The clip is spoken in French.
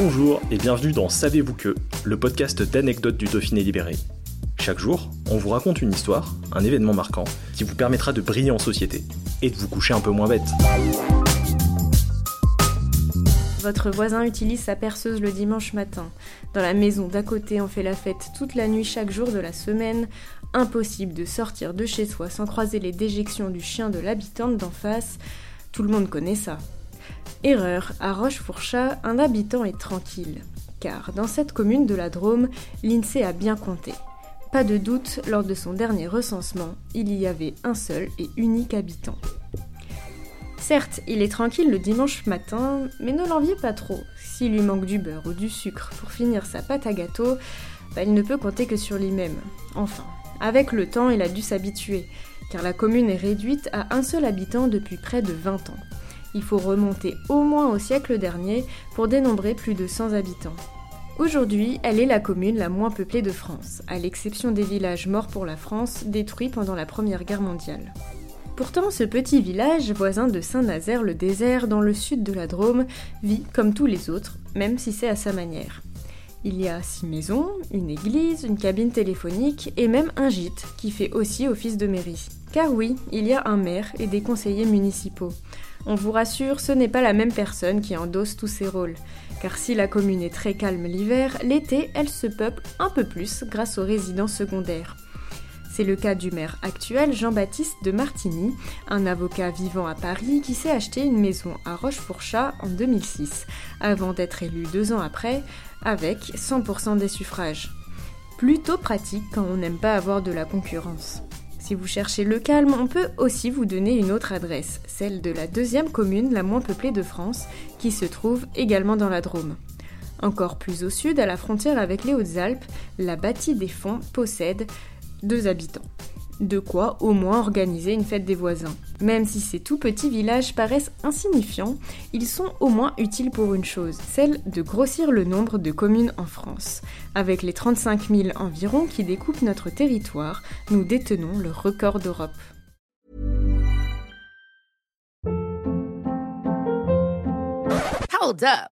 Bonjour et bienvenue dans Savez-vous que, le podcast d'anecdotes du Dauphiné libéré. Chaque jour, on vous raconte une histoire, un événement marquant, qui vous permettra de briller en société et de vous coucher un peu moins bête. Votre voisin utilise sa perceuse le dimanche matin. Dans la maison d'à côté, on fait la fête toute la nuit chaque jour de la semaine. Impossible de sortir de chez soi sans croiser les déjections du chien de l'habitante d'en face. Tout le monde connaît ça. Erreur, à Rochefourchat, un habitant est tranquille. Car dans cette commune de la Drôme, l'INSEE a bien compté. Pas de doute, lors de son dernier recensement, il y avait un seul et unique habitant. Certes, il est tranquille le dimanche matin, mais ne l'enviez pas trop. S'il lui manque du beurre ou du sucre pour finir sa pâte à gâteau, bah, il ne peut compter que sur lui-même. Enfin, avec le temps, il a dû s'habituer, car la commune est réduite à un seul habitant depuis près de 20 ans il faut remonter au moins au siècle dernier pour dénombrer plus de 100 habitants. Aujourd'hui, elle est la commune la moins peuplée de France, à l'exception des villages morts pour la France détruits pendant la Première Guerre mondiale. Pourtant, ce petit village, voisin de Saint-Nazaire-le-Désert dans le sud de la Drôme, vit comme tous les autres, même si c'est à sa manière. Il y a six maisons, une église, une cabine téléphonique et même un gîte qui fait aussi office de mairie. Car oui, il y a un maire et des conseillers municipaux. On vous rassure, ce n'est pas la même personne qui endosse tous ces rôles. Car si la commune est très calme l'hiver, l'été, elle se peuple un peu plus grâce aux résidents secondaires. C'est le cas du maire actuel Jean-Baptiste de Martigny, un avocat vivant à Paris qui s'est acheté une maison à Rochefourchat en 2006, avant d'être élu deux ans après, avec 100% des suffrages. Plutôt pratique quand on n'aime pas avoir de la concurrence. Si vous cherchez le calme, on peut aussi vous donner une autre adresse, celle de la deuxième commune la moins peuplée de France, qui se trouve également dans la Drôme. Encore plus au sud, à la frontière avec les Hautes-Alpes, la bâtie des Fonds possède deux habitants. De quoi au moins organiser une fête des voisins. Même si ces tout petits villages paraissent insignifiants, ils sont au moins utiles pour une chose, celle de grossir le nombre de communes en France. Avec les 35 000 environ qui découpent notre territoire, nous détenons le record d'Europe.